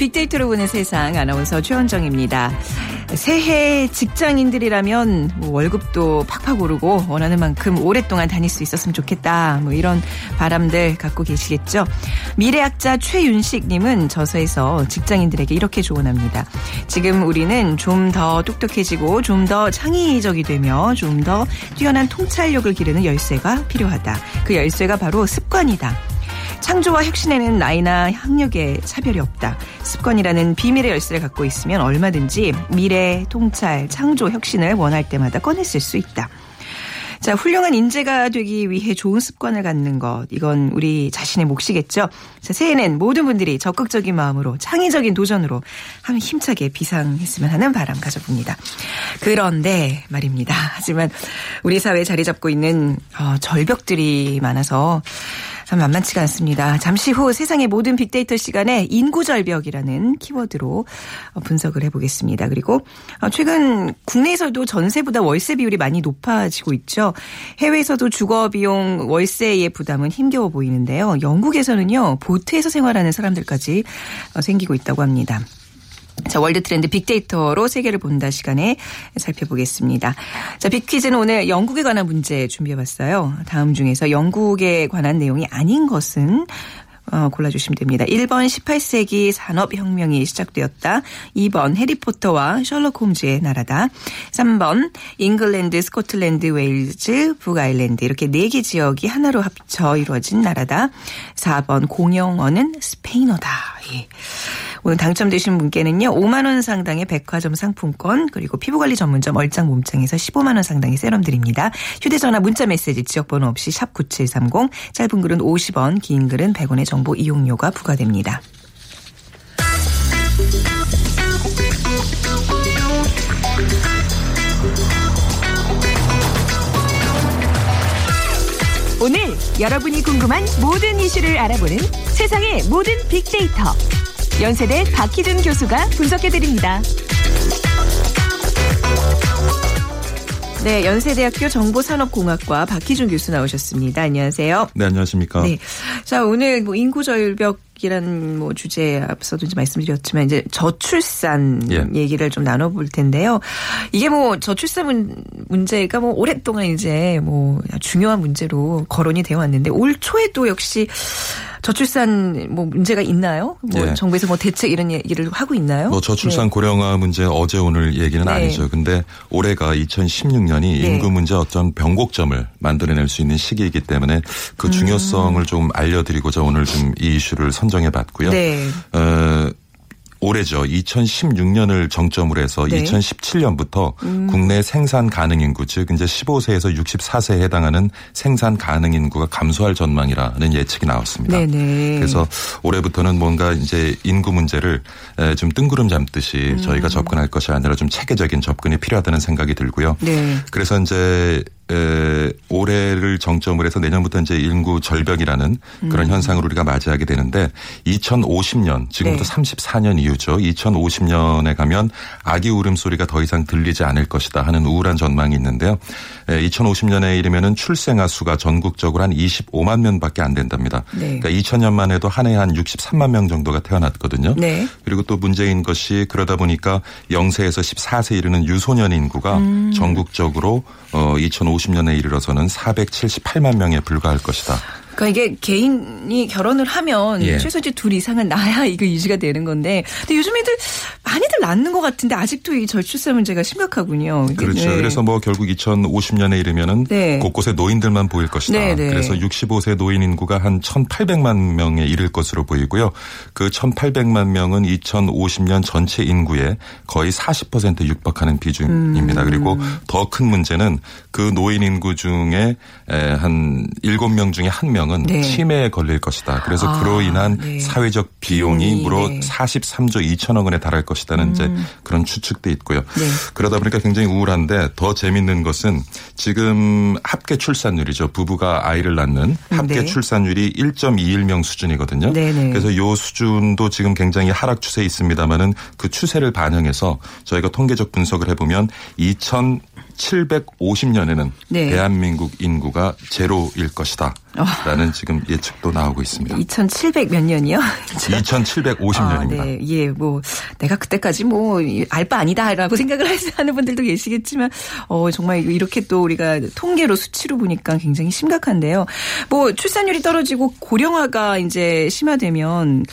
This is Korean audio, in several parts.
빅데이터로 보는 세상 아나운서 최원정입니다. 새해 직장인들이라면 뭐 월급도 팍팍 오르고 원하는 만큼 오랫동안 다닐 수 있었으면 좋겠다. 뭐 이런 바람들 갖고 계시겠죠. 미래학자 최윤식님은 저서에서 직장인들에게 이렇게 조언합니다. 지금 우리는 좀 더 똑똑해지고 좀 더 창의적이 되며 좀 더 뛰어난 통찰력을 기르는 열쇠가 필요하다. 그 열쇠가 바로 습관이다. 창조와 혁신에는 나이나 학력에 차별이 없다. 습관이라는 비밀의 열쇠를 갖고 있으면 얼마든지 미래, 통찰, 창조, 혁신을 원할 때마다 쓸수 있다. 자, 훌륭한 인재가 되기 위해 좋은 습관을 갖는 것. 이건 우리 자신의 몫이겠죠. 자, 새해는 모든 분들이 적극적인 마음으로 창의적인 도전으로 한 힘차게 비상했으면 하는 바람 가져봅니다. 그런데 말입니다. 하지만 우리 사회에 자리 잡고 있는 어, 절벽들이 많아서 참 만만치가 않습니다. 잠시 후 세상의 모든 빅데이터 시간에 인구절벽이라는 키워드로 분석을 해보겠습니다. 그리고 최근 국내에서도 전세보다 월세 비율이 많이 높아지고 있죠. 해외에서도 주거비용 월세의 부담은 힘겨워 보이는데요. 영국에서는요. 보트에서 생활하는 사람들까지 생기고 있다고 합니다. 자, 월드 트렌드 빅데이터로 세계를 본다 시간에 살펴보겠습니다. 자, 빅퀴즈는 오늘 영국에 관한 문제 준비해봤어요. 다음 중에서 영국에 관한 내용이 아닌 것은 어, 골라주시면 됩니다. 1번 18세기 산업혁명이 시작되었다. 2번 해리포터와 셜록 홈즈의 나라다. 3번 잉글랜드, 스코틀랜드, 웨일즈, 북아일랜드 이렇게 4개 지역이 하나로 합쳐 이루어진 나라다. 4번 공용어는 스페인어다. 예. 오늘 당첨되신 분께는요. 5만 원 상당의 백화점 상품권 그리고 피부관리 전문점 얼짱 몸짱에서 15만 원 상당의 세럼 드립니다. 휴대전화 문자 메시지 지역번호 없이 샵 9730 짧은 글은 50원 긴 글은 100원의 정보 이용료가 부과됩니다. 오늘 여러분이 궁금한 모든 이슈를 알아보는 세상의 모든 빅데이터 연세대 박희준 교수가 분석해드립니다. 네, 연세대학교 정보산업공학과 박희준 교수 나오셨습니다. 안녕하세요. 네, 안녕하십니까. 네. 자, 오늘 뭐 인구절벽 이라는 뭐 주제에 앞서도 이제 말씀드렸지만 이제 저출산 예. 얘기를 좀 나눠볼 텐데요. 이게 뭐 저출산 문 제가 뭐 오랫동안 이제 뭐 중요한 문제로 거론이 되어 왔는데 올 초에도 역시 저출산 뭐 문제가 있나요? 뭐 네. 정부에서 뭐 대책 이런 얘기를 하고 있나요? 뭐 저출산 네. 고령화 문제 어제 오늘 얘기는 네. 아니죠. 근데 올해가 2016년이 인구 문제 어떤 변곡점을 만들어낼 수 있는 시기이기 때문에 그 음. 중요성을 음. 좀 알려드리고자 오늘 좀 이 이슈를 선 정해 봤고요. 네. 어, 올해죠. 2016년을 정점으로 해서 네. 2017년부터 음. 국내 생산 가능 인구 즉 이제 15세에서 64세에 해당하는 생산 가능 인구가 감소할 전망이라는 예측이 나왔습니다. 네네. 그래서 올해부터는 뭔가 이제 인구 문제를 좀 뜬구름 잡듯이 음. 저희가 접근할 것이 아니라 좀 체계적인 접근이 필요하다는 생각이 들고요. 네. 그래서 이제 에, 올해를 정점으로 해서 내년부터 이제 인구 절벽이라는 그런 음. 현상을 우리가 맞이하게 되는데 2050년 지금부터 네. 34년 이후죠. 2050년에 가면 아기 울음소리가 더 이상 들리지 않을 것이다 하는 우울한 전망이 있는데요. 에, 2050년에 이르면은 출생아 수가 전국적으로 한 25만 명밖에 안 된답니다. 네. 그러니까 2000년만 해도 한 해 한 63만 명 정도가 태어났거든요. 네. 그리고 또 문제인 것이 그러다 보니까 0세에서 14세 이르는 유소년 인구가 음. 전국적으로 어 2050년에 이르러서는 478만 명에 불과할 것이다. 그러니까 이게 개인이 결혼을 하면 예. 최소 이제 둘 이상은 나야 이거 유지가 되는 건데 근데 요즘 애들 많이들 낳는 것 같은데 아직도 이 절출산 문제가 심각하군요. 그렇죠. 네. 그래서 뭐 결국 2050년에 이르면은 네. 곳곳에 노인들만 보일 것이다. 네, 네. 그래서 65세 노인 인구가 한 1,800만 명에 이를 것으로 보이고요. 그 1,800만 명은 2050년 전체 인구의 거의 40% 육박하는 비중입니다. 음. 그리고 더 큰 문제는 그 노인 인구 중에 한 7명 중에 1명은 명은 네. 치매에 걸릴 것이다. 그래서 아, 그로 인한 네. 사회적 비용이 무려 네. 43조 2천억 원에 달할 것이다는 음. 이제 그런 추측도 있고요. 네. 그러다 보니까 굉장히 우울한데 더 재밌는 것은 지금 합계 출산율이죠. 부부가 아이를 낳는 합계 네. 출산율이 1.21명 수준이거든요. 네, 그래서 요 수준도 지금 굉장히 하락 추세에 있습니다마는 그 추세를 반영해서 저희가 통계적 분석을 해보면 2000 2750년에는 네. 대한민국 인구가 제로일 것이다. 어. 라는 지금 예측도 나오고 있습니다. 2700 몇 년이요? 2750년입니다. 아, 네. 예, 뭐 내가 그때까지 뭐 알 바 아니다라고 생각을 하는 분들도 계시겠지만 어 정말 이렇게 또 우리가 통계로 수치로 보니까 굉장히 심각한데요. 뭐 출산율이 떨어지고 고령화가 이제 심화되면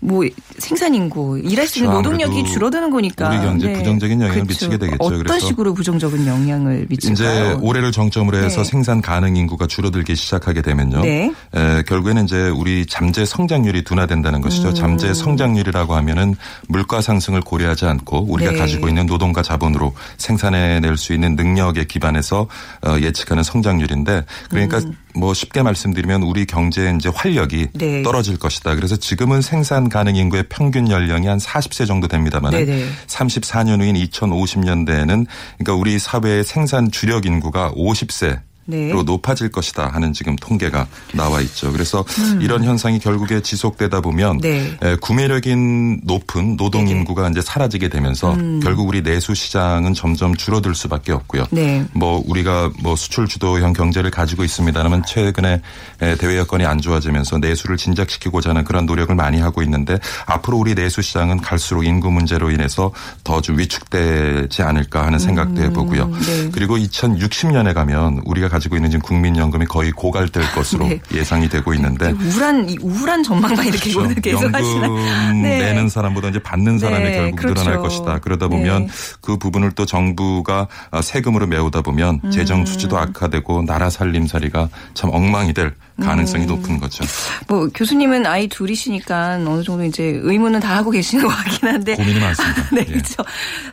뭐 생산 인구, 일할 수 있는 노동력이 줄어드는 거니까 우리 경제 네. 부정적인 영향을 그렇죠. 미치게 되겠죠. 어떤 그래서 식으로 부정적인 영향을 미칠까요? 이제 올해를 정점으로 해서 네. 생산 가능 인구가 줄어들기 시작하게 되면요. 네. 에, 결국에는 이제 우리 잠재 성장률이 둔화된다는 것이죠. 음. 잠재 성장률이라고 하면은 물가 상승을 고려하지 않고 우리가 네. 가지고 있는 노동과 자본으로 생산해낼 수 있는 능력에 기반해서 어, 예측하는 성장률인데 그러니까 음. 뭐 쉽게 말씀드리면 우리 경제의 이제 활력이 네. 떨어질 것이다. 그래서 지금은 생산 가능 인구의 평균 연령이 한 40세 정도 됩니다만 34년 후인 2050년대에는 그러니까 우리 사회의 생산 주력 인구가 50세 네. 높아질 것이다 하는 지금 통계가 나와 있죠. 그래서 음. 이런 현상이 결국에 지속되다 보면 네. 구매력인 높은 노동 네. 인구가 이제 사라지게 되면서 음. 결국 우리 내수 시장은 점점 줄어들 수밖에 없고요. 네. 뭐 우리가 뭐 수출 주도형 경제를 가지고 있습니다만 최근에 대외 여건이 안 좋아지면서 내수를 진작시키고자 하는 그런 노력을 많이 하고 있는데 앞으로 우리 내수 시장은 갈수록 인구 문제로 인해서 더 좀 위축되지 않을까 하는 생각도 음. 해보고요. 네. 그리고 2060년에 가면 우리가 가지고 있는 지금 국민연금이 거의 고갈될 것으로 네. 예상이 되고 있는데 우울한 우울한 전망만 이렇게 그렇죠. 계속 하시나요? 네. 내는 사람보다 이제 받는 사람이 네. 결국 그렇죠. 늘어날 것이다. 그러다 보면 네. 그 부분을 또 정부가 세금으로 메우다 보면 음. 재정 수지도 악화되고 나라 살림살이가 참 엉망이 될 가능성이 음. 높은 거죠. 뭐 교수님은 아이 둘이시니까 어느 정도 이제 의무는 다 하고 계시는 것 같긴 한데 고민이 많습니다. 네, 예. 그렇죠.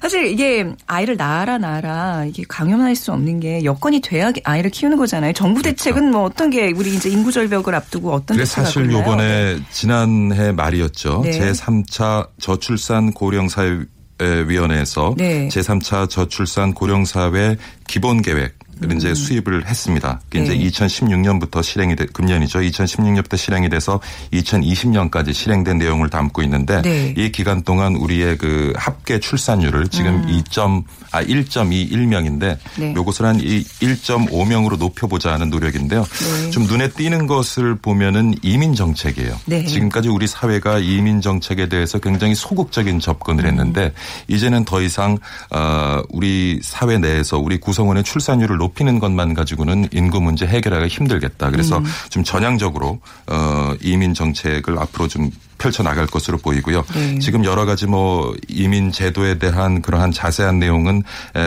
사실 이게 아이를 낳아라 낳아라 이게 강요할 수 없는 게 여건이 돼야 아이를 키우는 거잖아요. 정부 그렇죠. 대책은 그렇죠. 뭐 어떤 게 우리 이제 인구 절벽을 앞두고 어떤 대책을 사실 요번에 네. 지난해 말이었죠. 네. 제 3차 저출산 고령 사회 위원회에서 네. 제3차 저출산 고령사회 기본계획 음. 이제 수입을 했습니다. 네. 이제 2016년부터 실행이 돼, 금년이죠. 2016년부터 실행이 돼서 2020년까지 실행된 내용을 담고 있는데 네. 이 기간 동안 우리의 그 합계 출산율을 지금 음. 2. 아 1.21명인데 네. 요것을 한 1.5명으로 높여보자 하는 노력인데요. 네. 좀 눈에 띄는 것을 보면은 이민 정책이에요. 네. 지금까지 우리 사회가 이민 정책에 대해서 굉장히 소극적인 접근을 음. 했는데 음. 이제는 더 이상 어 우리 사회 내에서 우리 구성원의 출산율을 높 이는 것만 가지고는 인구 문제 해결하기가 힘들겠다. 그래서 음. 좀 전향적으로 어 이민 정책을 앞으로 좀 펼쳐 나갈 것으로 보이고요. 네. 지금 여러 가지 뭐 이민 제도에 대한 그러한 자세한 내용은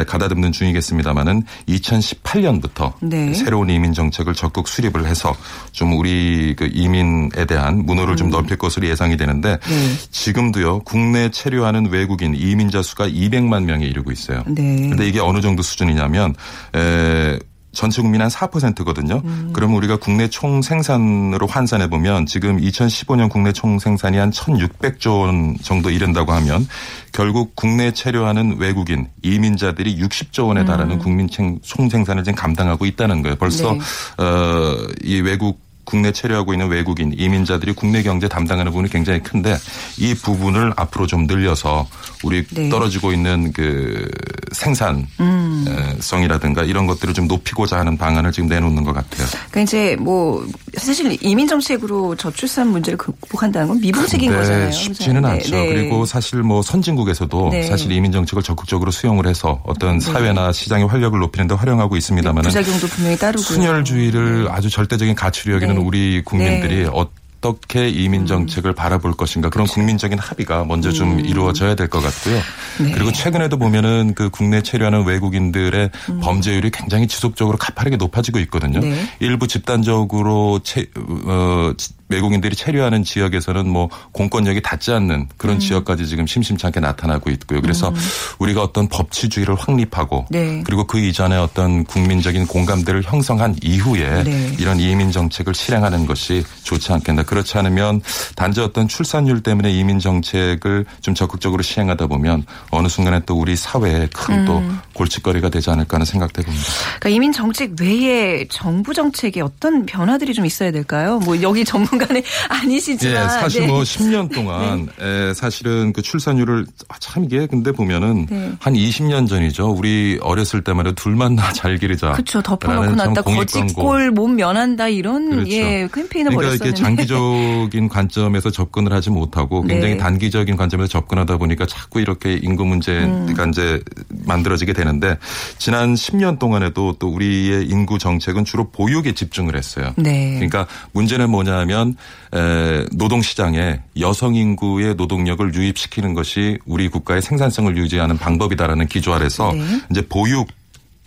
가다듬는 중이겠습니다만은 2018년부터 네. 새로운 이민 정책을 적극 수립을 해서 좀 우리 그 이민에 대한 문호를 음. 좀 넓힐 것으로 예상이 되는데 네. 지금도요 국내 체류하는 외국인 이민자 수가 200만 명에 이르고 있어요. 그런데 네. 이게 어느 정도 수준이냐면 에 전체 국민 한 4%거든요. 음. 그러면 우리가 국내 총 생산으로 환산해 보면 지금 2015년 국내 총 생산이 한 1,600조 원 정도 이른다고 하면 결국 국내 체류하는 외국인 이민자들이 60조 원에 달하는 음. 국민 총 생산을 지금 감당하고 있다는 거예요. 벌써 네. 어이 외국 국내 체류하고 있는 외국인 이민자들이 국내 경제 담당하는 부분이 굉장히 큰데 이 부분을 앞으로 좀 늘려서 우리 네. 떨어지고 있는 그 생산성이라든가 음. 이런 것들을 좀 높이고자 하는 방안을 지금 내놓는 것 같아요. 그러니까 이제 뭐 사실 이민 정책으로 저출산 문제를 극복한다는 건 미분책인 거잖아요. 쉽지는 네. 않죠. 네. 그리고 사실 뭐 선진국에서도 네. 사실 이민 정책을 적극적으로 수용을 해서 어떤 네. 사회나 시장의 활력을 높이는 데 활용하고 있습니다만 부작용도 분명히 따르고 순혈주의를 아주 절대적인 가치로 여기는 우리 국민들이 네. 어 떻게 이민 정책을 음. 바라볼 것인가 그런 그렇죠. 국민적인 합의가 먼저 좀 음. 이루어져야 될 것 같고요. 네. 그리고 최근에도 보면은 그 국내 체류하는 외국인들의 음. 범죄율이 굉장히 지속적으로 가파르게 높아지고 있거든요. 네. 일부 집단적으로 채, 어, 외국인들이 체류하는 지역에서는 뭐 공권력이 닿지 않는 그런 음. 지역까지 지금 심심찮게 나타나고 있고요. 그래서 음. 우리가 어떤 법치주의를 확립하고 네. 그리고 그 이전에 어떤 국민적인 공감대를 형성한 이후에 네. 이런 이민 정책을 실행하는 것이 좋지 않겠나 그렇지 않으면 단지 어떤 출산율 때문에 이민 정책을 좀 적극적으로 시행하다 보면 어느 순간에 또 우리 사회에 큰또 음. 골칫거리가 되지 않을까 하는 생각도 해봅니다. 그러니까 이민 정책 외에 정부 정책에 어떤 변화들이 좀 있어야 될까요? 뭐 여기 전문가는 아니시지만. 예, 사실 네. 뭐 10년 동안 네. 사실은 그 출산율을 아, 참 이게 근데 보면은 네. 한 20년 전이죠. 우리 어렸을 때만 해 둘만 나잘 기르자. 그렇죠. 덮어놓고 났다. 거짓골 몸 면한다 이런 그렇죠. 예 캠페인을 그러니까 벌였었는데. 이렇게 장기적 인 관점에서 접근을 하지 못하고 굉장히 네. 단기적인 관점에서 접근하다 보니까 자꾸 이렇게 인구 문제가 음. 이제 만들어지게 되는데 지난 10년 동안에도 또 우리의 인구 정책은 주로 보육에 집중을 했어요. 네. 그러니까 문제는 뭐냐면 노동 시장에 여성 인구의 노동력을 유입시키는 것이 우리 국가의 생산성을 유지하는 방법이다라는 기조 아래서 네. 이제 보육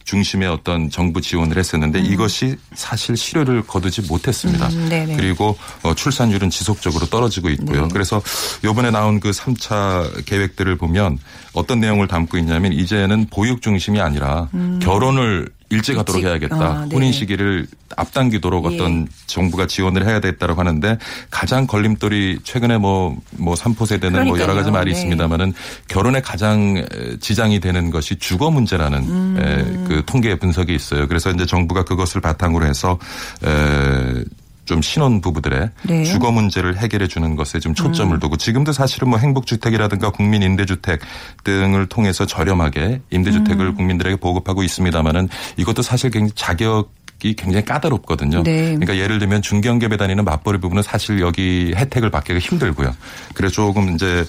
중심의 어떤 정부 지원을 했었는데 음. 이것이 사실 실효를 거두지 못했습니다. 음, 그리고 어, 출산율은 지속적으로 떨어지고 있고요. 네. 그래서 이번에 나온 그 3차 계획들을 보면 어떤 내용을 담고 있냐면 이제는 보육 중심이 아니라 음. 결혼을 일찍 하도록 일찍. 해야겠다. 아, 네. 혼인 시기를 앞당기도록 예. 어떤 정부가 지원을 해야 되겠다라고 하는데 가장 걸림돌이 최근에 뭐, 뭐 3포 세대는 뭐 여러 가지 말이 네. 있습니다만은 결혼에 가장 지장이 되는 것이 주거 문제라는 음. 그 통계 분석이 있어요. 그래서 이제 정부가 그것을 바탕으로 해서 에 좀 신혼 부부들의 네. 주거 문제를 해결해 주는 것에 좀 초점을 음. 두고 지금도 사실은 뭐 행복주택이라든가 국민 임대주택 등을 통해서 저렴하게 임대주택을 음. 국민들에게 보급하고 있습니다만은 이것도 사실 굉장히 자격 이 굉장히 까다롭거든요. 네. 그러니까 예를 들면 중견기업에 다니는 맞벌이 부분은 사실 여기 혜택을 받기가 힘들고요. 그래서 조금 이제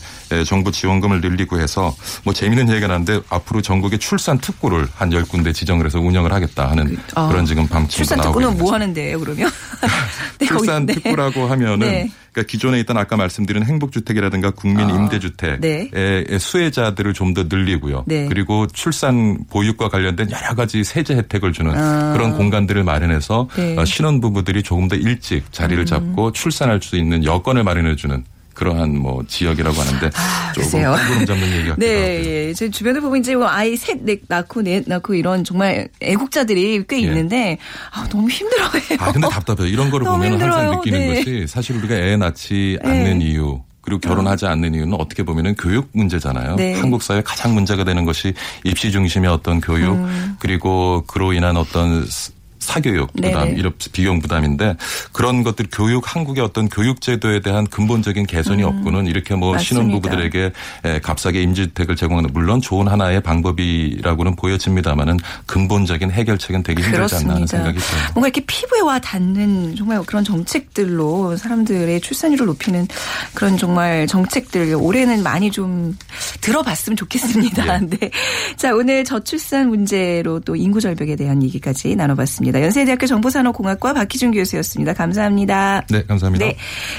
정부 지원금을 늘리고 해서 뭐 재미있는 얘기가 나는데 앞으로 전국에 출산 특구를 한 10군데 지정을 해서 운영을 하겠다 하는 그, 아, 그런 지금 방침도 출산 나오고 특구는 뭐 하는데요, 그러면? 네, 출산 네. 특구라고 하면은 네. 그러니까 기존에 있던 아까 말씀드린 행복주택이라든가 국민 아, 임대주택의 네. 수혜자들을 좀 더 늘리고요. 네. 그리고 출산 보육과 관련된 여러 가지 세제 혜택을 주는 아. 그런 공간들을 마련해서 네. 어, 신혼부부들이 조금 더 일찍 자리를 음. 잡고 출산할 수 있는 여건을 마련해 주는 그러한 뭐 지역이라고 하는데 아, 조금 구름 잡는 얘기 같기도 네, 하고요. 예. 제 주변에 보면 이제 뭐 아이 셋 낳고 넷 낳고 이런 정말 애국자들이 꽤 예. 있는데 아, 너무 힘들어해요. 아 근데 답답해요. 이런 거를 보면 항상 느끼는 네. 것이 사실 우리가 애 낳지 네. 않는 이유 그리고 결혼하지 않는 이유는 어떻게 보면은 교육 문제잖아요. 네. 한국 사회 가장 문제가 되는 것이 입시 중심의 어떤 교육 음. 그리고 그로 인한 어떤 사교육 부담, 이런 비용 부담인데 그런 것들 교육 한국의 어떤 교육 제도에 대한 근본적인 개선이 음. 없고는 이렇게 뭐 신혼부부들에게 값싸게 임주택을 제공하는 물론 좋은 하나의 방법이라고는 보여집니다만은 근본적인 해결책은 되기 힘들지 않나 하는 생각이 들어요. 뭔가 이렇게 피부에 와 닿는 정말 그런 정책들로 사람들의 출산율을 높이는 그런 정말 정책들 올해는 많이 좀 들어봤으면 좋겠습니다. 네. 네. 자 오늘 저출산 문제로 또 인구 절벽에 대한 얘기까지 나눠봤습니다. 감사합니다. 연세대학교 정보산업공학과 박희준 교수였습니다. 감사합니다. 네, 감사합니다. 네.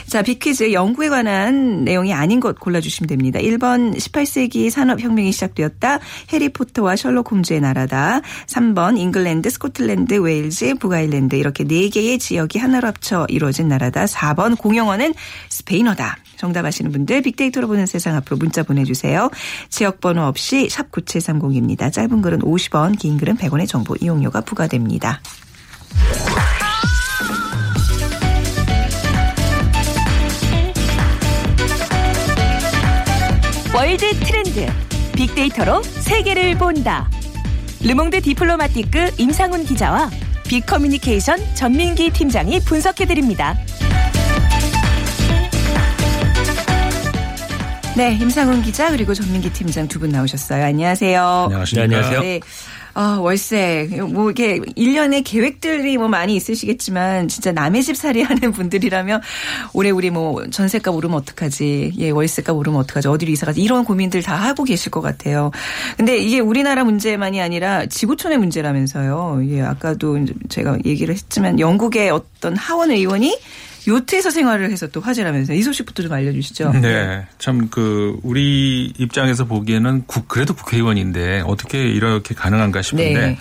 자, 빅퀴즈 영국에 관한 내용이 아닌 것 골라주시면 됩니다. 1번 18세기 산업혁명이 시작되었다. 해리포터와 셜록 홈즈의 나라다. 3번 잉글랜드, 스코틀랜드, 웨일즈, 북아일랜드 이렇게 4개의 지역이 하나로 합쳐 이루어진 나라다. 4번 공용어는 스페인어다. 정답 아시는 분들 빅데이터로 보는 세상 앞으로 문자 보내주세요. 지역번호 없이 샵 9730입니다. 짧은 글은 50원, 긴 글은 100원의 정보 이용료가 부과됩니다. 월드 트렌드 빅데이터로 세계를 본다. 르몽드 디플로마티크 임상훈 기자와 빅커뮤니케이션 전민기 팀장이 분석해드립니다. 네, 임상훈 기자 그리고 전민기 팀장 두 분 나오셨어요. 안녕하세요. 안녕하십니까. 네, 안녕하세요. 네. 아, 월세. 뭐 이게 일련의 계획들이 뭐 많이 있으시겠지만 진짜 남의 집 살이 하는 분들이라면 올해 우리 뭐 전세값 오르면 어떡하지? 예, 월세값 오르면 어떡하지? 어디로 이사 가지? 이런 고민들 다 하고 계실 것 같아요. 근데 이게 우리나라 문제만이 아니라 지구촌의 문제라면서요. 예, 아까도 제가 얘기를 했지만 영국의 어떤 하원 의원이 요트에서 생활을 해서 또 화제라면서 이 소식부터 좀 알려주시죠. 네, 참 그 우리 입장에서 보기에는 국 그래도 국회의원인데 어떻게 이렇게 가능한가 싶은데. 네.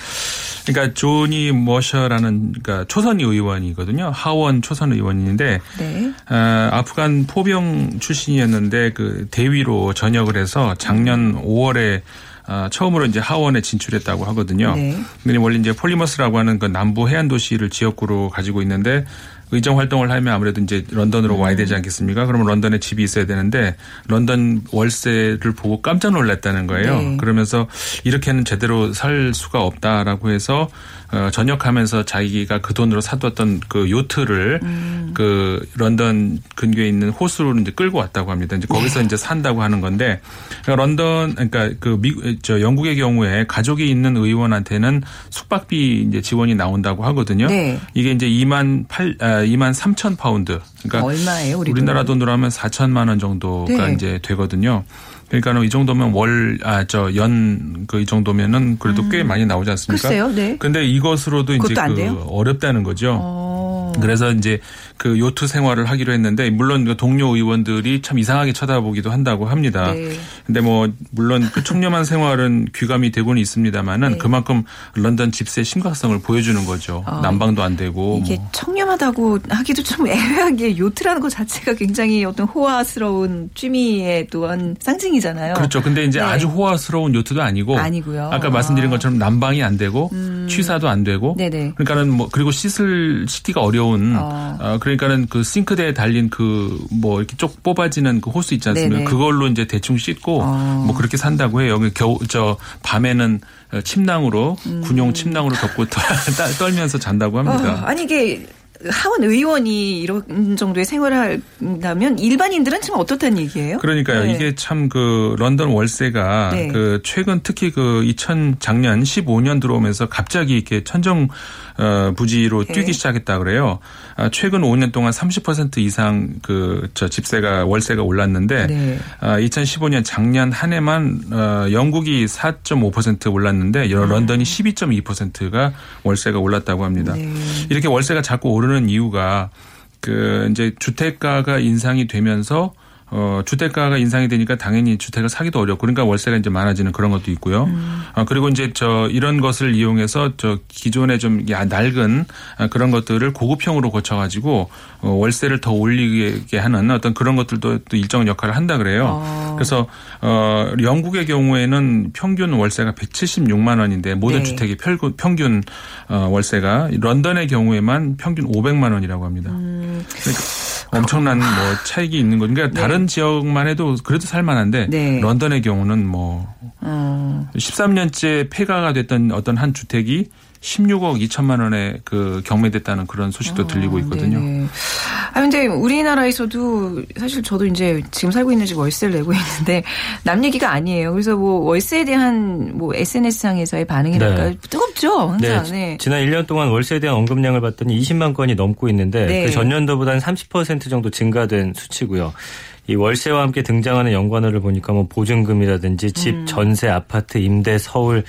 그러니까 조니 머셔라는 그러니까 초선 의원이거든요. 하원 초선 의원인데 네. 어, 아프간 포병 출신이었는데 그 대위로 전역을 해서 작년 5월에 어, 처음으로 이제 하원에 진출했다고 하거든요. 네. 근데 원래 이제 플리머스라고 하는 그 남부 해안 도시를 지역구로 가지고 있는데 의정 활동을 하면 아무래도 이제 런던으로 음. 와야 되지 않겠습니까? 그러면 런던에 집이 있어야 되는데 런던 월세를 보고 깜짝 놀랐다는 거예요. 네. 그러면서 이렇게는 제대로 살 수가 없다라고 해서 어, 전역하면서 자기가 그 돈으로 사두었던 그 요트를 음. 그 런던 근교에 있는 호수로 이제 끌고 왔다고 합니다. 이제 거기서 네. 이제 산다고 하는 건데 그러니까 런던 그러니까 그 미국 저 영국의 경우에 가족이 있는 의원한테는 숙박비 이제 지원이 나온다고 하거든요. 네. 이게 이제 2만 8 아, 2만 3천 파운드. 그러니까 얼마예요? 우리 우리나라 돈으로 하면 4천만 원 정도가 네. 이제 되거든요. 그러니까 이 정도면 월, 아, 저, 연, 그, 이 정도면은 그래도 음. 꽤 많이 나오지 않습니까? 글쎄요, 네. 근데 이것으로도 이제 그 어렵다는 거죠. 어. 그래서 이제 그 요트 생활을 하기로 했는데 물론 그 동료 의원들이 참 이상하게 쳐다보기도 한다고 합니다. 네. 근데 뭐 물론 그 청렴한 생활은 귀감이 되고는 있습니다만은 네. 그만큼 런던 집세 심각성을 보여주는 거죠. 아, 난방도 안 되고 이게 뭐. 청렴하다고 하기도 좀 애매하게 요트라는 것 자체가 굉장히 어떤 호화스러운 취미의 또한 상징이잖아요. 그렇죠. 근데 이제 네. 아주 호화스러운 요트도 아니고 아니고요. 아까 말씀드린 아. 것처럼 난방이 안 되고 음. 취사도 안 되고 네네. 그러니까는 뭐 그리고 씻을 씻기가 어려운 아. 어, 그러니까는 그 싱크대에 달린 그 뭐 이렇게 쪽 뽑아지는 그 호스 있지 않습니까? 네네. 그걸로 이제 대충 씻고 어. 뭐 그렇게 산다고 해요. 겨우 저 밤에는 침낭으로 음. 군용 침낭으로 덮고 떨면서 잔다고 합니다. 어, 아니 이게 하원 의원이 이런 정도의 생활을 한다면 일반인들은 참 어떻다는 얘기예요? 그러니까요. 네. 이게 참 그 런던 월세가 네. 그 최근 특히 그 2000 작년 15년 들어오면서 갑자기 이렇게 천정 어, 부지로 네. 뛰기 시작했다 그래요. 아, 최근 5년 동안 30% 이상 그 저 집세가 월세가 올랐는데 네. 2015년 아, 작년 한 해만 어, 영국이 4.5% 올랐는데 음. 런던이 12.2%가 월세가 올랐다고 합니다. 네. 이렇게 월세가 자꾸 오르는 이유가 그 이제 주택가가 인상이 되면서 어, 주택가가 인상이 되니까 당연히 주택을 사기도 어렵고 그러니까 월세가 이제 많아지는 그런 것도 있고요. 음. 아, 그리고 이제 저 이런 것을 이용해서 저 기존에 좀 낡은 아, 그런 것들을 고급형으로 고쳐가지고 어, 월세를 더 올리게 하는 어떤 그런 것들도 또 일정한 역할을 한다 그래요. 어. 그래서 어, 영국의 경우에는 평균 월세가 176만 원인데 모든 네. 주택이 평균 어, 월세가 런던의 경우에만 평균 500만 원이라고 합니다. 음. 그러니까 엄청난 뭐 차익이 있는 거죠. 그러니까 네. 다른 지역만 해도 그래도 살만한데 네. 런던의 경우는 뭐 어. 13년째 폐가가 됐던 어떤 한 주택이 16억 2천만 원에 그 경매됐다는 그런 소식도 어, 들리고 있거든요. 네. 아 근데 우리나라에서도 사실 저도 이제 지금 살고 있는 집 월세를 내고 있는데 남 얘기가 아니에요. 그래서 뭐 월세에 대한 뭐 SNS상에서의 반응이랄까 네. 뜨겁죠. 항상. 네. 네. 지난 1년 동안 월세에 대한 언급량을 봤더니 20만 건이 넘고 있는데 네. 그 전년도보다는 30% 정도 증가된 수치고요. 이 월세와 함께 등장하는 연관어를 보니까 뭐 보증금이라든지 집, 음. 전세, 아파트, 임대, 서울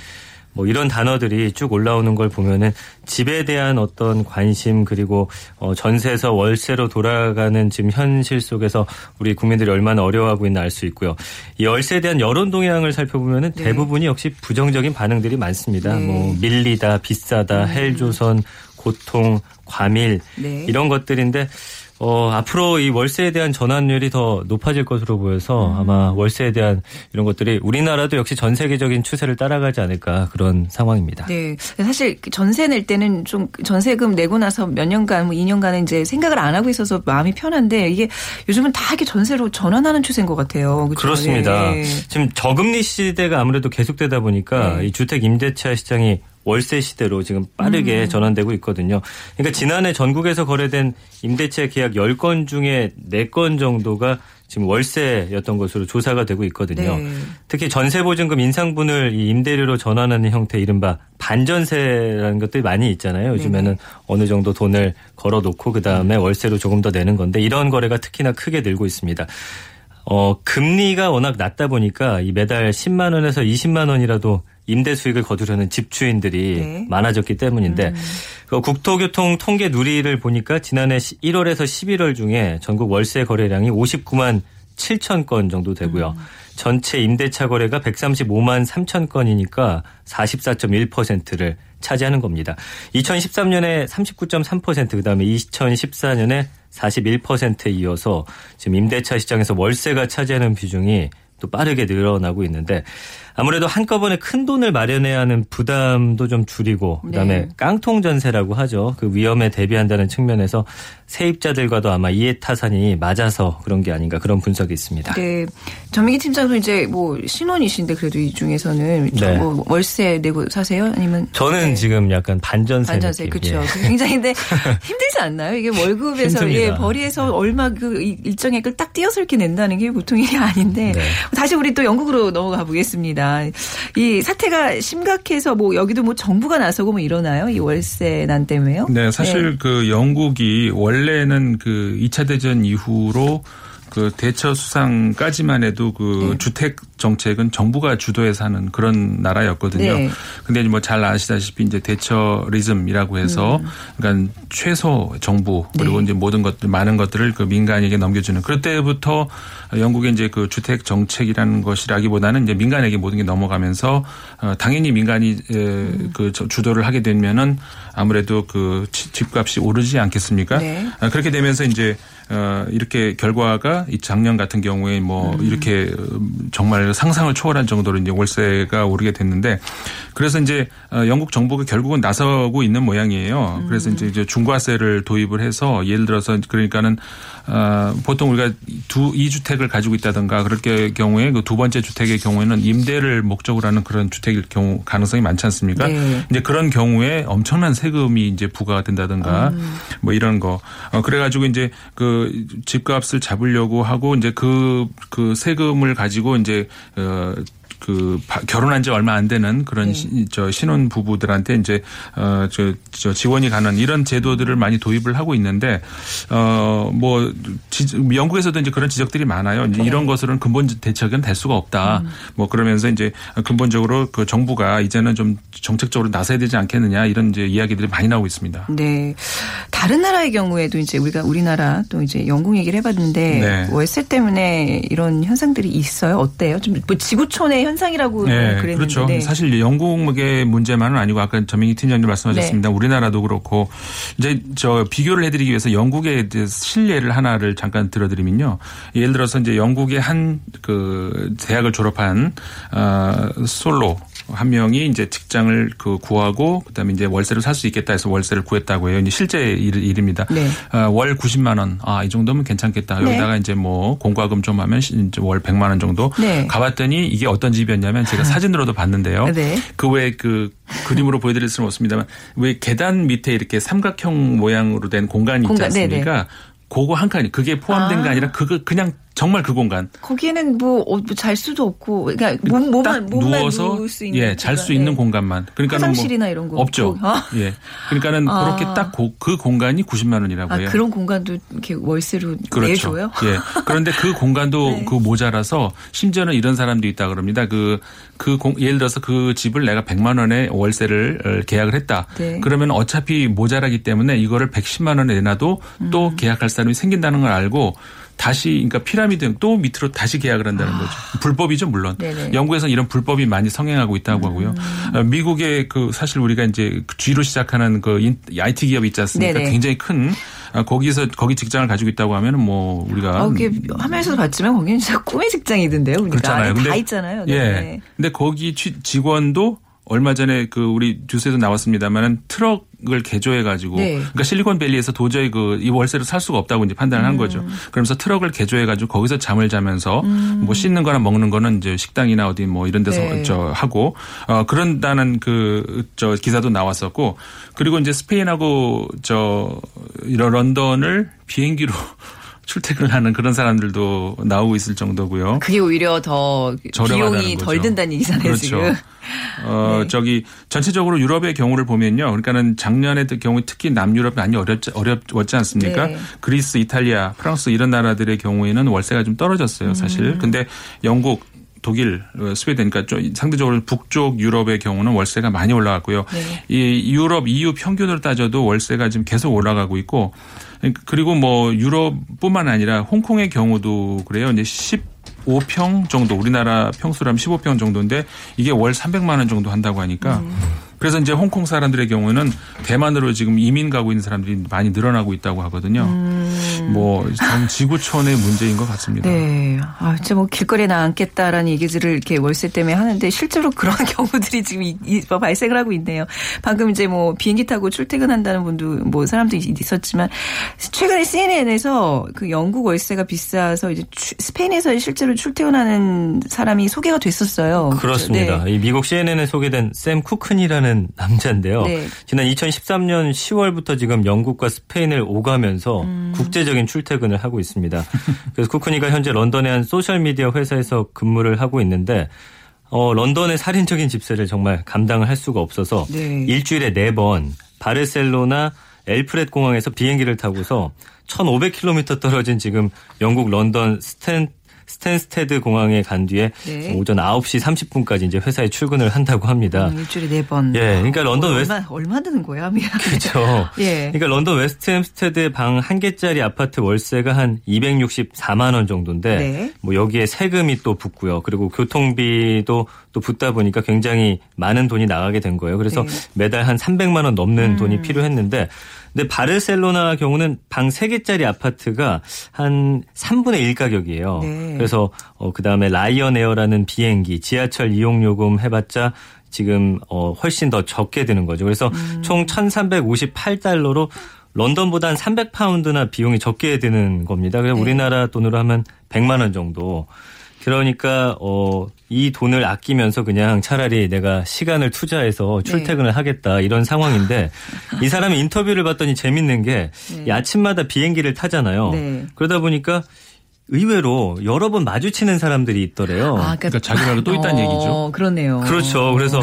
뭐 이런 단어들이 쭉 올라오는 걸 보면은 집에 대한 어떤 관심 그리고 어 전세에서 월세로 돌아가는 지금 현실 속에서 우리 국민들이 얼마나 어려워하고 있나 알 수 있고요. 이 월세에 대한 여론 동향을 살펴보면은 네. 대부분이 역시 부정적인 반응들이 많습니다. 네. 뭐 밀리다, 비싸다, 음. 헬조선, 고통, 과밀 네. 이런 것들인데 어, 앞으로 이 월세에 대한 전환율이 더 높아질 것으로 보여서 음. 아마 월세에 대한 이런 것들이 우리나라도 역시 전 세계적인 추세를 따라가지 않을까 그런 상황입니다. 네. 사실 전세 낼 때는 좀 전세금 내고 나서 몇 년간 뭐 2년간은 이제 생각을 안 하고 있어서 마음이 편한데 이게 요즘은 다 이렇게 전세로 전환하는 추세인 것 같아요. 그렇죠? 그렇습니다 네. 지금 저금리 시대가 아무래도 계속되다 보니까 네. 이 주택 임대차 시장이 월세 시대로 지금 빠르게 음. 전환되고 있거든요. 그러니까 지난해 전국에서 거래된 임대차 계약 10건 중에 4건 정도가 지금 월세였던 것으로 조사가 되고 있거든요. 네. 특히 전세보증금 인상분을 이 임대료로 전환하는 형태 이른바 반전세라는 것들이 많이 있잖아요. 요즘에는 네. 어느 정도 돈을 걸어놓고 그다음에 월세로 조금 더 내는 건데 이런 거래가 특히나 크게 늘고 있습니다. 어, 금리가 워낙 낮다 보니까 이 매달 10만 원에서 20만 원이라도 임대 수익을 거두려는 집주인들이 네. 많아졌기 때문인데 음. 그 국토교통 통계 누리를 보니까 지난해 1월에서 11월 중에 전국 월세 거래량이 59만 7천 건 정도 되고요. 음. 전체 임대차 거래가 135만 3천 건이니까 44.1%를 차지하는 겁니다. 2013년에 39.3% 그다음에 2014년에 41%에 이어서 지금 임대차 시장에서 월세가 차지하는 비중이 또 빠르게 늘어나고 있는데 아무래도 한꺼번에 큰 돈을 마련해야 하는 부담도 좀 줄이고 그다음에 네. 깡통 전세라고 하죠. 그 위험에 대비한다는 측면에서 세입자들과도 아마 이해타산이 맞아서 그런 게 아닌가 그런 분석이 있습니다. 네. 전민기 팀장도 이제 뭐 신혼이신데 그래도 이 중에서는 네. 뭐 월세 내고 사세요? 아니면 저는 네. 지금 약간 반전세 반전세 그렇죠. 예. 굉장히 근데 힘들지 않나요? 이게 월급에서 예, 벌이에서 얼마 그 일정액을 딱 띄어서 이렇게 낸다는 게 보통 일이 아닌데 네. 다시 우리 또 영국으로 넘어가 보겠습니다. 이 사태가 심각해서 뭐 여기도 뭐 정부가 나서고 뭐 이러나요? 이 월세 난 때문에요? 네, 사실 네. 그 영국이 원래는 그 2차 대전 이후로 그 대처 수상까지만 해도 그 네. 주택 정책은 정부가 주도해서 하는 그런 나라였거든요. 네. 근데 뭐 잘 아시다시피 이제 대처리즘이라고 해서 음. 그러니까 최소 정부 그리고 네. 이제 모든 것들 많은 것들을 그 민간에게 넘겨주는 그때부터 영국의 이제 그 주택 정책이라는 것이라기보다는 이제 민간에게 모든 게 넘어가면서 어 당연히 민간이 음. 그 주도를 하게 되면은 아무래도 그 집값이 오르지 않겠습니까? 네. 아, 그렇게 되면서 이제 어, 이렇게 결과가 이 작년 같은 경우에 뭐 음. 이렇게 정말 상상을 초월한 정도로 이제 월세가 오르게 됐는데 그래서 이제 어, 영국 정부가 결국은 나서고 있는 모양이에요. 음. 그래서 이제 중과세를 도입을 해서 예를 들어서 그러니까는 어, 보통 우리가 두, 이 주택을 가지고 있다든가 그렇게 경우에 그 두 번째 주택의 경우에는 임대를 목적으로 하는 그런 주택일 경우 가능성이 많지 않습니까? 네. 이제 그런 경우에 엄청난 세금이 이제 부과가 된다든가 음. 뭐 이런 거. 어, 그래가지고 이제 그 집값을 잡으려고 하고 이제 그, 그 세금을 가지고 이제 어, 그 결혼한 지 얼마 안 되는 그런 네. 저 신혼 부부들한테 이제 어저 저 지원이 가는 이런 제도들을 많이 도입을 하고 있는데 어뭐 영국에서도 이제 그런 지적들이 많아요. 네. 이런 것으로는 근본 대책은 될 수가 없다. 음. 뭐 그러면서 이제 근본적으로 그 정부가 이제는 좀 정책적으로 나서야 되지 않겠느냐 이런 이제 이야기들이 많이 나오고 있습니다. 네. 다른 나라의 경우에도 이제 우리가 우리나라 또 이제 영국 얘기를 해봤는데 네. 월세 때문에 이런 현상들이 있어요. 어때요? 좀 뭐 지구촌의 현 현상이라고 네, 그랬는데. 그렇죠. 네. 사실 영국의 문제만은 아니고 아까 전민기 팀장님 말씀하셨습니다. 네. 우리나라도 그렇고 이제 저 비교를 해드리기 위해서 영국의 실례를 하나를 잠깐 들어드리면요. 예를 들어서 이제 영국의 한 그 대학을 졸업한 어, 솔로 한 명이 이제 직장을 그 구하고 그다음에 이제 월세를 살 수 있겠다 해서 월세를 구했다고 해요. 이제 실제 일, 일입니다. 네. 어, 월 90만 원. 아, 이 정도면 괜찮겠다. 네. 여기다가 이제 뭐 공과금 좀 하면 이제 월 100만 원 정도. 네. 가봤더니 이게 어떤 집이었냐면 제가 사진으로도 봤는데요. 네. 그외 그 그림으로 보여드릴 수는 없습니다만 왜 계단 밑에 이렇게 삼각형 모양으로 된 공간이 있지 않습니까? 그거 한 칸이 그게 포함된 아. 게 아니라 그거 그냥 정말 그 공간. 거기에는 뭐잘 어, 수도 없고, 그러니까 몸, 몸만, 몸만 누워서 수 있는 예, 잘 수 있는 네. 공간만. 그러니까 화장실이나 뭐 이런 거 없죠. 어? 예, 그러니까는 아. 그렇게 딱 그 공간이 90만 원이라고 아, 해요. 그런 공간도 이렇게 월세로 그렇죠. 내줘요? 예. 그런데 그 공간도 네. 그 모자라서 심지어는 이런 사람도 있다 그럽니다. 그, 그 공, 예를 들어서 그 집을 내가 100만 원에 월세를 어, 계약을 했다. 네. 그러면 어차피 모자라기 때문에 이거를 110만 원에 내놔도 음. 또 계약할 사람이 생긴다는 걸 알고 다시 그러니까 피라미드 또 밑으로 다시 계약을 한다는 아. 거죠. 불법이죠 물론. 네네. 영국에서는 이런 불법이 많이 성행하고 있다고 하고요. 음. 어, 미국의 그 사실 우리가 이제 G로 시작하는 그 IT 기업 있지 않습니까? 네네. 굉장히 큰 어, 거기서 거기 직장을 가지고 있다고 하면은 뭐 우리가 어, 그게 화면에서도 봤지만 거기는 진짜 꿈의 직장이던데요. 우리가 그렇잖아요. 근데, 다 있잖아요. 네. 예. 근데 거기 직원도 얼마 전에 그 우리 뉴스에도 나왔습니다만은 트럭을 개조해 가지고 네. 그러니까 실리콘밸리에서 도저히 그 이 월세를 살 수가 없다고 이제 판단을 한 음. 거죠. 그러면서 트럭을 개조해 가지고 거기서 잠을 자면서 음. 뭐 씻는 거나 먹는 거는 이제 식당이나 어디 뭐 이런 데서 네. 저 하고 어 그런다는 그 저 기사도 나왔었고 그리고 이제 스페인하고 저 이런 런던을 비행기로 출퇴근을 하는 그런 사람들도 나오고 있을 정도고요. 그게 오히려 더 비용이 덜 든다는 얘기잖아요, 그렇죠. 지금. 어, 네. 저기 전체적으로 유럽의 경우를 보면요. 그러니까는 작년의 경우 특히 남유럽이 많이 어렵지, 어렵지 않습니까? 네. 그리스, 이탈리아, 프랑스 이런 나라들의 경우에는 월세가 좀 떨어졌어요, 사실. 음. 근데 영국, 독일, 어, 스웨덴, 그러니까 좀 상대적으로 북쪽 유럽의 경우는 월세가 많이 올라갔고요. 네. 이 유럽 EU 평균으로 따져도 월세가 지금 계속 올라가고 있고 그리고 뭐 유럽뿐만 아니라 홍콩의 경우도 그래요. 이제 15평 정도 우리나라 평수라면 15평 정도인데 이게 월 300만 원 정도 한다고 하니까 음. 그래서 이제 홍콩 사람들의 경우는 대만으로 지금 이민 가고 있는 사람들이 많이 늘어나고 있다고 하거든요. 음. 음. 뭐전 지구촌의 문제인 것 같습니다. 네. 아, 진짜 뭐 길거리에 나앉겠다라는 얘기들을 이렇게 월세 때문에 하는데 실제로 그런 경우들이 지금 이, 이, 뭐 발생을 하고 있네요. 방금 이제 뭐 비행기 타고 출퇴근한다는 분도 뭐 사람도 있었지만 최근에 CNN에서 그 영국 월세가 비싸서 이제 스페인에서 실제로 출퇴근하는 사람이 소개가 됐었어요. 그렇습니다. 네. 이 미국 CNN에 소개된 샘 쿠큰이라는 남자인데요. 네. 지난 2013년 10월부터 지금 영국과 스페인을 오가면서 음. 국제적인 출퇴근을 하고 있습니다. 그래서 쿠큰이가 현재 런던의 한 소셜 미디어 회사에서 근무를 하고 있는데 어, 런던의 살인적인 집세를 정말 감당을 할 수가 없어서 네. 일주일에 4번 바르셀로나 엘프렛 공항에서 비행기를 타고서 1,500km 떨어진 지금 영국 런던 스탠 스탠스테드 공항에 간 뒤에 네. 오전 9시 30분까지 이제 회사에 출근을 한다고 합니다. 음, 일주일에 네 번. 예. 그러니까 런던 얼마, 웨스트 얼마 드는 거야, 미안. 그렇죠. 예. 그러니까 런던 웨스트햄스테드 방 한 개짜리 아파트 월세가 한 264만 원 정도인데 네. 뭐 여기에 세금이 또 붙고요. 그리고 교통비도 또 붙다 보니까 굉장히 많은 돈이 나가게 된 거예요. 그래서 네. 매달 한 300만 원 넘는 음. 돈이 필요했는데 근데 바르셀로나 경우는 방 3개짜리 아파트가 한 3분의 1 가격이에요. 네. 그래서 어 그다음에 라이언 에어라는 비행기, 지하철 이용 요금 해 봤자 지금 어 훨씬 더 적게 드는 거죠. 그래서 음. 총 1,358달러로 런던보다 한 300파운드나 비용이 적게 드는 겁니다. 그래서 네. 우리나라 돈으로 하면 100만 원 정도. 그러니까 어, 이 돈을 아끼면서 그냥 차라리 내가 시간을 투자해서 네. 출퇴근을 네. 하겠다 이런 상황인데 이 사람이 인터뷰를 봤더니 재밌는 게 네. 아침마다 비행기를 타잖아요. 네. 그러다 보니까 의외로 여러 번 마주치는 사람들이 있더래요. 아, 그러니까, 그러니까 자기 말고 또 있다는 어, 얘기죠. 그러네요. 그렇죠. 그래서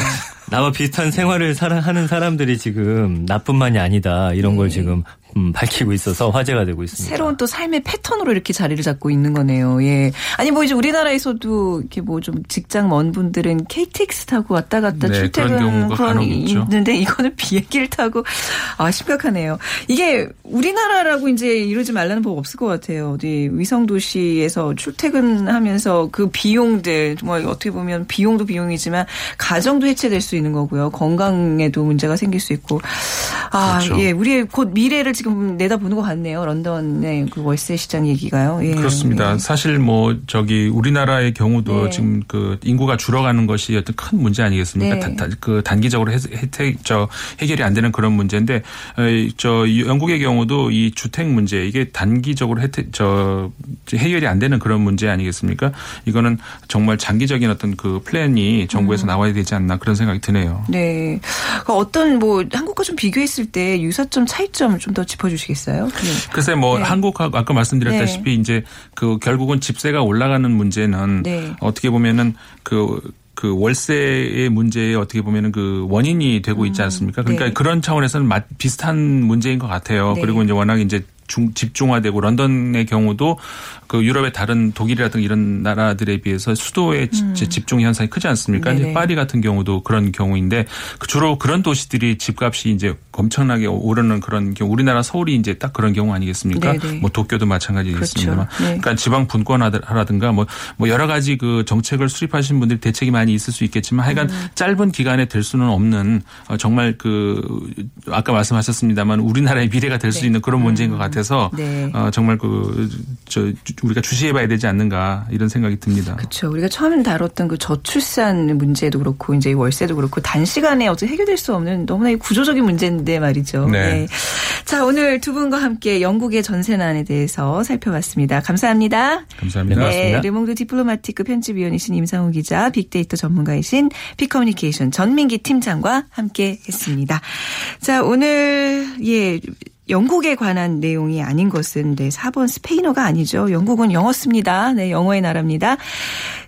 나와 비슷한 생활을 하는 사람들이 지금 나뿐만이 아니다 이런 네. 걸 지금 음, 밝히고 있어서 화제가 되고 있습니다. 새로운 또 삶의 패턴으로 이렇게 자리를 잡고 있는 거네요. 예. 아니 뭐 이제 우리나라에서도 이렇게 뭐 좀 직장 먼 분들은 KTX 타고 왔다 갔다 네, 출퇴근 그런 있는데 이거는 비행기를 타고 아 심각하네요. 이게 우리나라라고 이제 이러지 말라는 법 없을 것 같아요. 어디 위성 도시에서 출퇴근하면서 그 비용들 뭐 어떻게 보면 비용도 비용이지만 가정도 해체될 수 있는 거고요. 건강에도 문제가 생길 수 있고 아 그렇죠. 예, 우리의 곧 미래를 지금 내다보는 것 같네요. 런던의 그 월세 시장 얘기가요. 예. 그렇습니다. 예. 사실 뭐 저기 우리나라의 경우도 네. 지금 그 인구가 줄어가는 것이 어떤 큰 문제 아니겠습니까? 네. 다, 그 단기적으로 혜택 저 해결이 안 되는 그런 문제인데 저 영국의 경우도 이 주택 문제 이게 단기적으로 혜택 저 해결이 안 되는 그런 문제 아니겠습니까? 이거는 정말 장기적인 어떤 그 플랜이 정부에서 음. 나와야 되지 않나 그런 생각이 드네요. 네. 그러니까 어떤 뭐 한국과 좀 비교했을 때 유사점 차이점 좀더 짚어주시겠어요? 네. 글쎄 뭐 네. 한국하고 아까 말씀드렸다시피 네. 이제 그 결국은 집세가 올라가는 문제는 네. 어떻게 보면은 그, 그 월세의 문제에 어떻게 보면은 그 원인이 되고 있지 음. 않습니까? 그러니까 네. 그런 차원에서는 비슷한 문제인 것 같아요. 네. 그리고 이제 워낙 이제 중, 집중화되고 런던의 경우도 그 유럽의 다른 독일이라든가 이런 나라들에 비해서 수도의 음. 집중 현상이 크지 않습니까? 네네. 파리 같은 경우도 그런 경우인데 그 주로 그런 도시들이 집값이 이제 엄청나게 오르는 그런 경우 우리나라 서울이 이제 딱 그런 경우 아니겠습니까? 네네. 뭐 도쿄도 마찬가지겠습니다만 그렇죠. 네. 그러니까 지방 분권화라든가 뭐, 뭐 여러 가지 그 정책을 수립하신 분들이 대책이 많이 있을 수 있겠지만 하여간 음. 짧은 기간에 될 수는 없는 어, 정말 그 아까 말씀하셨습니다만 우리나라의 미래가 될수 네. 있는 그런 문제인 것 같아요. 같아서 네. 어, 정말 그 저 우리가 주시해봐야 되지 않는가 이런 생각이 듭니다. 그렇죠. 우리가 처음 다뤘던 그 저출산 문제도 그렇고 이제 월세도 그렇고 단시간에 어떻게 해결될 수 없는 너무나 구조적인 문제인데 말이죠. 네. 네. 자 오늘 두 분과 함께 영국의 전세난에 대해서 살펴봤습니다. 감사합니다. 감사합니다. 네, 르몽드 디플로마티크 편집위원이신 임상훈 기자, 빅데이터 전문가이신 빅커뮤니케이션 전민기 팀장과 함께했습니다. 자 오늘 예 영국에 관한 내용이 아닌 것은 네, 4번 스페인어가 아니죠. 영국은 영어 씁니다. 네, 영어의 나라입니다.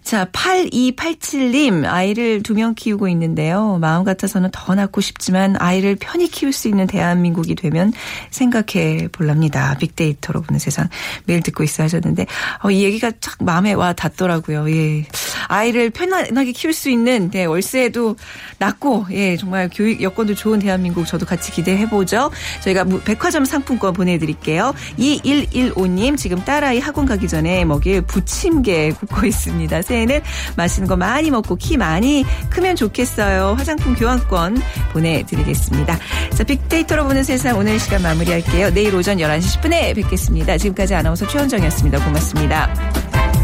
자, 8287님, 아이를 두 명 키우고 있는데요. 마음 같아서는 더 낳고 싶지만 아이를 편히 키울 수 있는 대한민국이 되면 생각해 볼랍니다. 빅데이터로 보는 세상. 매일 듣고 있어 하셨는데, 어, 이 얘기가 chắc 마음에 와 닿더라고요. 예. 아이를 편안하게 키울 수 있는, 네, 월세도 낮고, 예, 정말 교육 여건도 좋은 대한민국 저도 같이 기대해 보죠. 저희가 백화 백화점 상품권 보내드릴게요. 2115님 지금 딸아이 학원 가기 전에 먹일 부침개 굽고 있습니다. 새해는 맛있는 거 많이 먹고 키 많이 크면 좋겠어요. 화장품 교환권 보내드리겠습니다. 자 빅데이터로 보는 세상 오늘 시간 마무리할게요. 내일 오전 11시 10분에 뵙겠습니다. 지금까지 아나운서 최원정이었습니다. 고맙습니다.